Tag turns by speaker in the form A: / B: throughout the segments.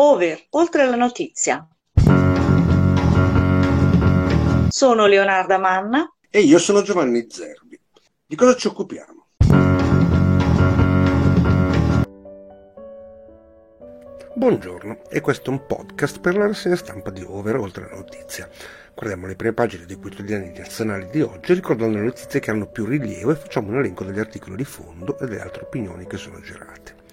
A: Over, oltre la notizia. Sono Leonarda Manna.
B: E io sono Giovanni Zerbi. Di cosa ci occupiamo? Buongiorno, e questo è un podcast per la rassegna stampa di Over, oltre la notizia. Guardiamo le prime pagine dei quotidiani nazionali di oggi, ricordando le notizie che hanno più rilievo e facciamo un elenco degli articoli di fondo e delle altre opinioni che sono girate.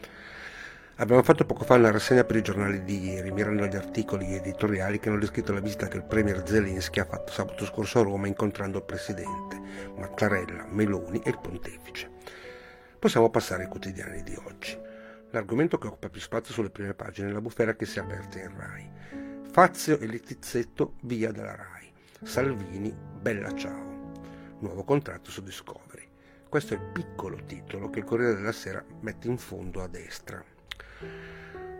B: Abbiamo fatto poco fa una rassegna per i giornali di ieri, mirando agli articoli editoriali che hanno descritto la visita che il premier Zelensky ha fatto sabato scorso a Roma incontrando il presidente, Mattarella, Meloni e il pontefice. Possiamo passare ai quotidiani di oggi. L'argomento che occupa più spazio sulle prime pagine è la bufera che si è aperta in Rai. Fazio e Letizzetto via dalla Rai. Salvini, bella ciao. Nuovo contratto su Discovery. Questo è il piccolo titolo che il Corriere della Sera mette in fondo a destra.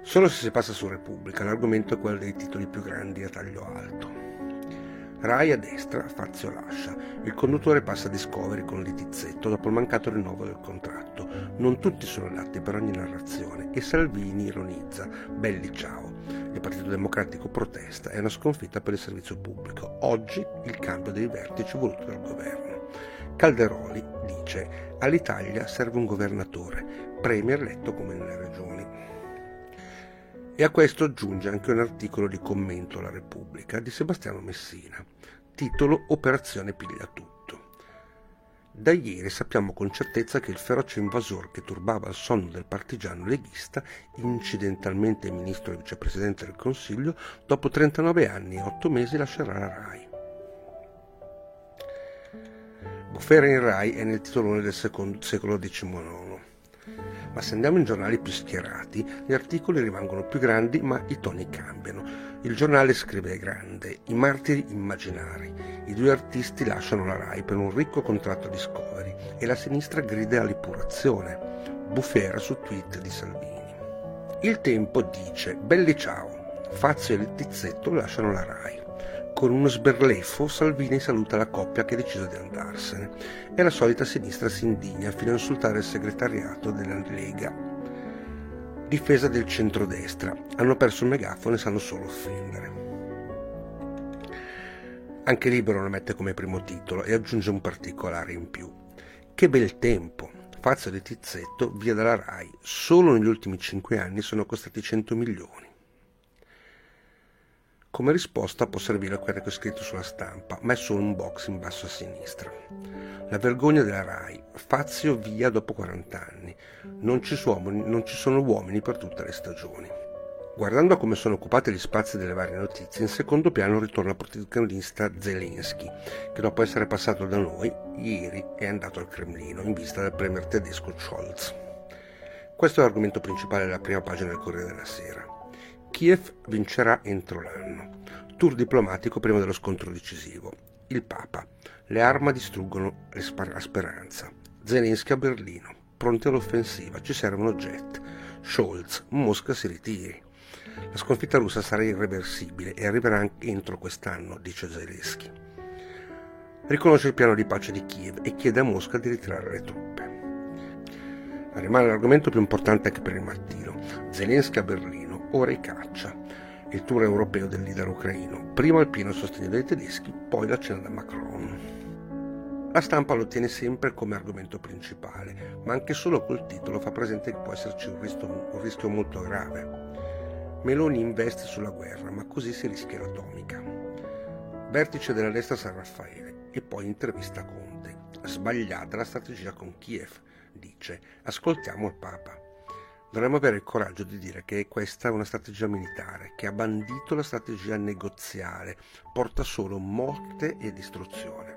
B: Solo se si passa su Repubblica, l'argomento è quello dei titoli più grandi a taglio alto. Rai a destra, Fazio lascia. Il conduttore passa a Discovery con Letizzetto dopo il mancato rinnovo del contratto. Non tutti sono adatti per ogni narrazione e Salvini ironizza. Belli ciao. Il Partito Democratico protesta. È una sconfitta per il servizio pubblico. Oggi il cambio dei vertici voluto dal governo. Calderoli dice all'Italia serve un governatore, premier eletto come nelle regioni. E a questo aggiunge anche un articolo di commento alla Repubblica di Sebastiano Messina, titolo Operazione Piglia Tutto. Da ieri sappiamo con certezza che il feroce invasore che turbava il sonno del partigiano leghista, incidentalmente ministro e vicepresidente del Consiglio, dopo 39 anni e 8 mesi lascerà la RAI. Bufera in Rai è nel titolone del secolo XIX ma se andiamo in giornali più schierati, gli articoli rimangono più grandi ma i toni cambiano. Il giornale scrive grande, i martiri immaginari, i due artisti lasciano la RAI per un ricco contratto Discovery e la sinistra grida all'ipurazione, bufera su tweet di Salvini. Il tempo dice, belli ciao, Fazio e Letizzetto lasciano la RAI. Con uno sberleffo Salvini saluta la coppia che ha deciso di andarsene e la solita sinistra si indigna fino a insultare il segretariato della Lega. Difesa del centrodestra. Hanno perso il megafono e sanno solo offendere. Anche Libero lo mette come primo titolo e aggiunge un particolare in più. Che bel tempo! Fazio di Tizzetto, via dalla RAI. Solo negli ultimi cinque anni sono costati 100 milioni. Come risposta può servire quello che ho scritto sulla stampa, è solo un box in basso a sinistra. La vergogna della RAI, Fazio via dopo 40 anni, non ci, sono, non ci sono uomini per tutte le stagioni. Guardando a come sono occupati gli spazi delle varie notizie, in secondo piano ritorna il protagonista Zelensky, che dopo essere passato da noi, ieri è andato al Cremlino in vista del premier tedesco Scholz. Questo è l'argomento principale della prima pagina del Corriere della Sera. Kiev vincerà entro l'anno. Tour diplomatico prima dello scontro decisivo. Il Papa. Le armi distruggono la speranza. Zelensky a Berlino. Pronti all'offensiva. Ci servono jet. Scholz. Mosca si ritiri. La sconfitta russa sarà irreversibile e arriverà anche entro quest'anno, dice Zelensky. Riconosce il piano di pace di Kiev e chiede a Mosca di ritirare le truppe. Rimane l'argomento più importante anche per il mattino. Zelensky a Berlino ora i caccia, il tour europeo del leader ucraino, prima il pieno sostegno dei tedeschi, poi la cena da Macron. La stampa lo tiene sempre come argomento principale, ma anche solo col titolo fa presente che può esserci un rischio, un rischio molto grave. Meloni investe sulla guerra, ma così si rischia l'atomica. Vertice della destra San Raffaele e poi intervista Conte. Sbagliata la strategia con Kiev, dice. Ascoltiamo il Papa. Dovremmo avere il coraggio di dire che questa è una strategia militare, che ha bandito la strategia negoziale, porta solo morte e distruzione.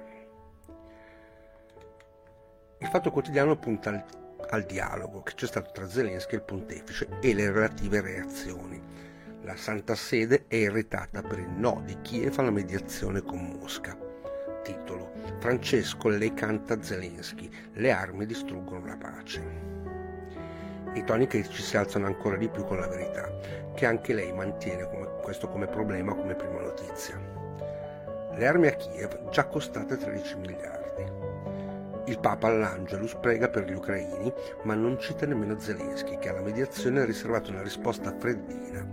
B: Il Fatto Quotidiano punta al, al dialogo che c'è stato tra Zelensky e il pontefice e le relative reazioni. La Santa Sede è irritata per il no di Kiev alla mediazione con Mosca. Titolo Francesco le canta Zelensky, le armi distruggono la pace. I toni critici si alzano ancora di più con la verità, che anche lei mantiene come, questo come problema come prima notizia. Le armi a Kiev già costate 13 miliardi. Il Papa all'Angelus prega per gli ucraini, ma non cita nemmeno Zelensky, che alla mediazione ha riservato una risposta freddina.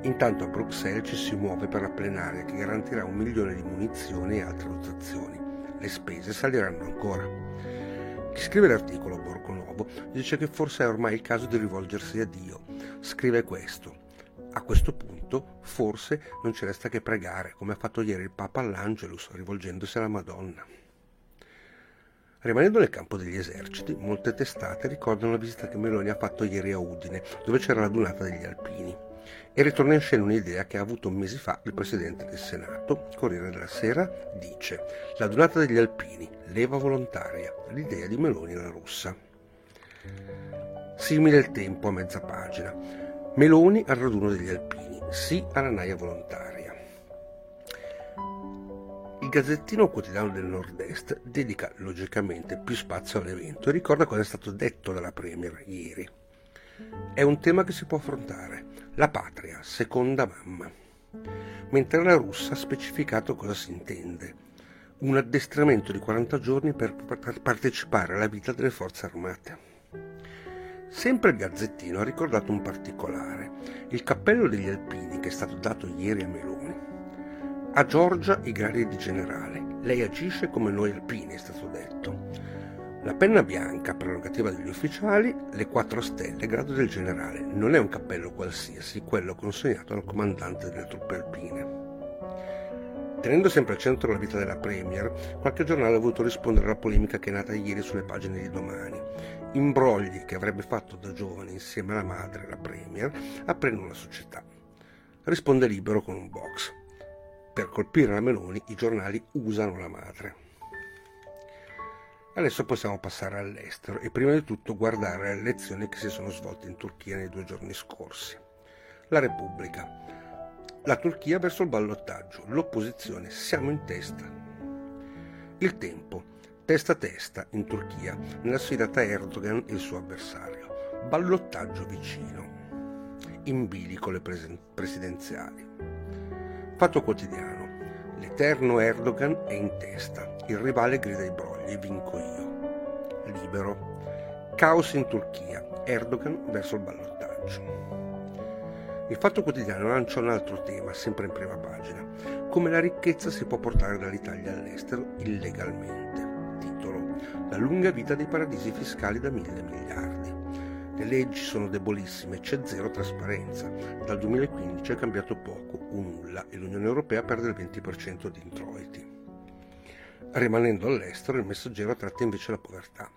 B: Intanto a Bruxelles ci si muove per la plenaria che garantirà un milione di munizioni e altre dotazioni. Le spese saliranno ancora. Chi scrive l'articolo, Borgo Nuovo, dice che forse è ormai il caso di rivolgersi a Dio. Scrive questo. A questo punto, forse, non ci resta che pregare, come ha fatto ieri il Papa all'Angelus, rivolgendosi alla Madonna. Rimanendo nel campo degli eserciti, molte testate ricordano la visita che Meloni ha fatto ieri a Udine, dove c'era la dunata degli alpini. E ritorna in scena un'idea che ha avuto mesi fa il Presidente del Senato. Corriere della Sera dice La dunata degli alpini, leva volontaria, l'idea di Meloni la russa. Simile il tempo a mezza pagina. Meloni al raduno degli alpini, sì alla naia volontaria. Il Gazzettino Quotidiano del Nord-Est dedica logicamente più spazio all'evento e ricorda cosa è stato detto dalla Premier ieri. È un tema che si può affrontare, la patria, seconda mamma. Mentre la russa ha specificato cosa si intende. Un addestramento di 40 giorni per partecipare alla vita delle forze armate. Sempre il Gazzettino ha ricordato un particolare, il cappello degli alpini che è stato dato ieri a Meloni. A Giorgia i gradi di generale. Lei agisce come noi alpini, è stato detto. La penna bianca, prerogativa degli ufficiali, le quattro stelle, grado del generale. Non è un cappello qualsiasi, quello consegnato al comandante delle truppe alpine. Tenendo sempre al centro la vita della Premier, qualche giornale ha voluto rispondere alla polemica che è nata ieri sulle pagine di domani. Imbrogli che avrebbe fatto da giovane insieme alla madre, la Premier, aprendono la società. Risponde libero con un box. Per colpire la Meloni i giornali usano la madre. Adesso possiamo passare all'estero e prima di tutto guardare le elezioni che si sono svolte in Turchia nei due giorni scorsi. La Repubblica. La Turchia verso il ballottaggio. L'opposizione. Siamo in testa. Il tempo. Testa a testa in Turchia nella sfida tra Erdogan e il suo avversario. Ballottaggio vicino. In bilico le presidenziali. Fatto quotidiano. L'eterno Erdogan è in testa. Il rivale grida i brogli. Vinco io. Libero. Caos in Turchia. Erdogan verso il ballottaggio. Il Fatto Quotidiano lancia un altro tema, sempre in prima pagina, come la ricchezza si può portare dall'Italia all'estero illegalmente. Titolo La lunga vita dei paradisi fiscali da mille miliardi. Le leggi sono debolissime, c'è zero trasparenza. Dal 2015 è cambiato poco o nulla e l'Unione Europea perde il 20% di introiti. Rimanendo all'estero, il messaggero tratta invece la povertà.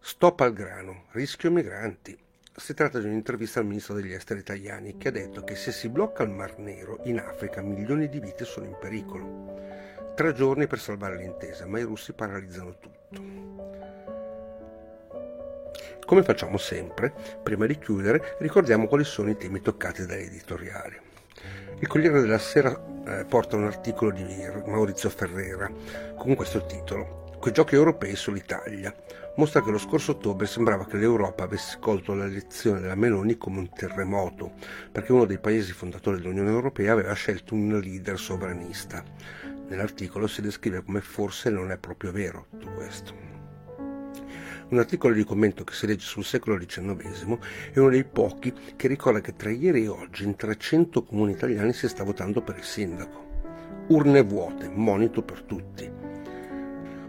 B: Stop al grano, rischio migranti. Si tratta di un'intervista al ministro degli esteri italiani che ha detto che se si blocca il Mar Nero, in Africa milioni di vite sono in pericolo. Tre giorni per salvare l'intesa, ma i russi paralizzano tutto. Come facciamo sempre, prima di chiudere, ricordiamo quali sono i temi toccati dagli editoriali. Il Corriere della Sera eh, porta un articolo di Maurizio Ferrera con questo titolo Quei giochi europei sull'Italia. Mostra che lo scorso ottobre sembrava che l'Europa avesse colto l'elezione della Meloni come un terremoto, perché uno dei paesi fondatori dell'Unione Europea aveva scelto un leader sovranista. Nell'articolo si descrive come forse non è proprio vero tutto questo. Un articolo di commento che si legge sul secolo XIX è uno dei pochi che ricorda che tra ieri e oggi in 300 comuni italiani si sta votando per il sindaco. Urne vuote, monito per tutti.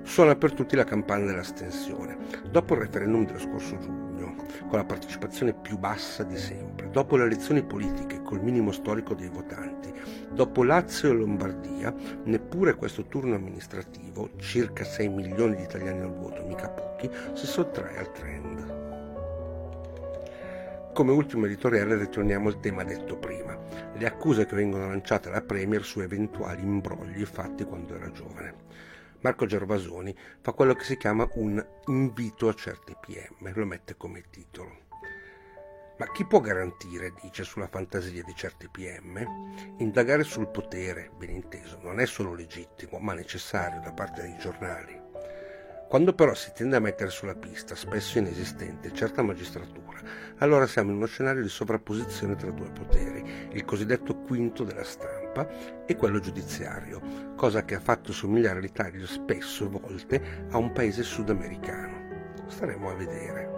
B: Suona per tutti la campana dell'astensione. Dopo il referendum dello scorso giugno, con la partecipazione più bassa di sempre, dopo le elezioni politiche col minimo storico dei votanti, dopo Lazio e Lombardia, neppure questo turno amministrativo, circa 6 milioni di italiani al voto, mica pochi, si sottrae al trend. Come ultimo editoriale ritorniamo al tema detto prima, le accuse che vengono lanciate alla Premier su eventuali imbrogli fatti quando era giovane. Marco Gervasoni fa quello che si chiama un invito a certi PM, lo mette come titolo. Ma chi può garantire, dice, sulla fantasia di certi PM? Indagare sul potere, ben inteso, non è solo legittimo, ma necessario da parte dei giornali. Quando però si tende a mettere sulla pista, spesso inesistente, certa magistratura, allora siamo in uno scenario di sovrapposizione tra due poteri, il cosiddetto quinto della stampa stampa e quello giudiziario, cosa che ha fatto somigliare l'Italia spesso volte a un paese sudamericano. Staremo a vedere.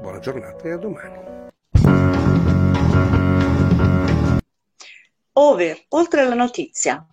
B: Buona giornata e a domani.
A: Over, oltre la notizia.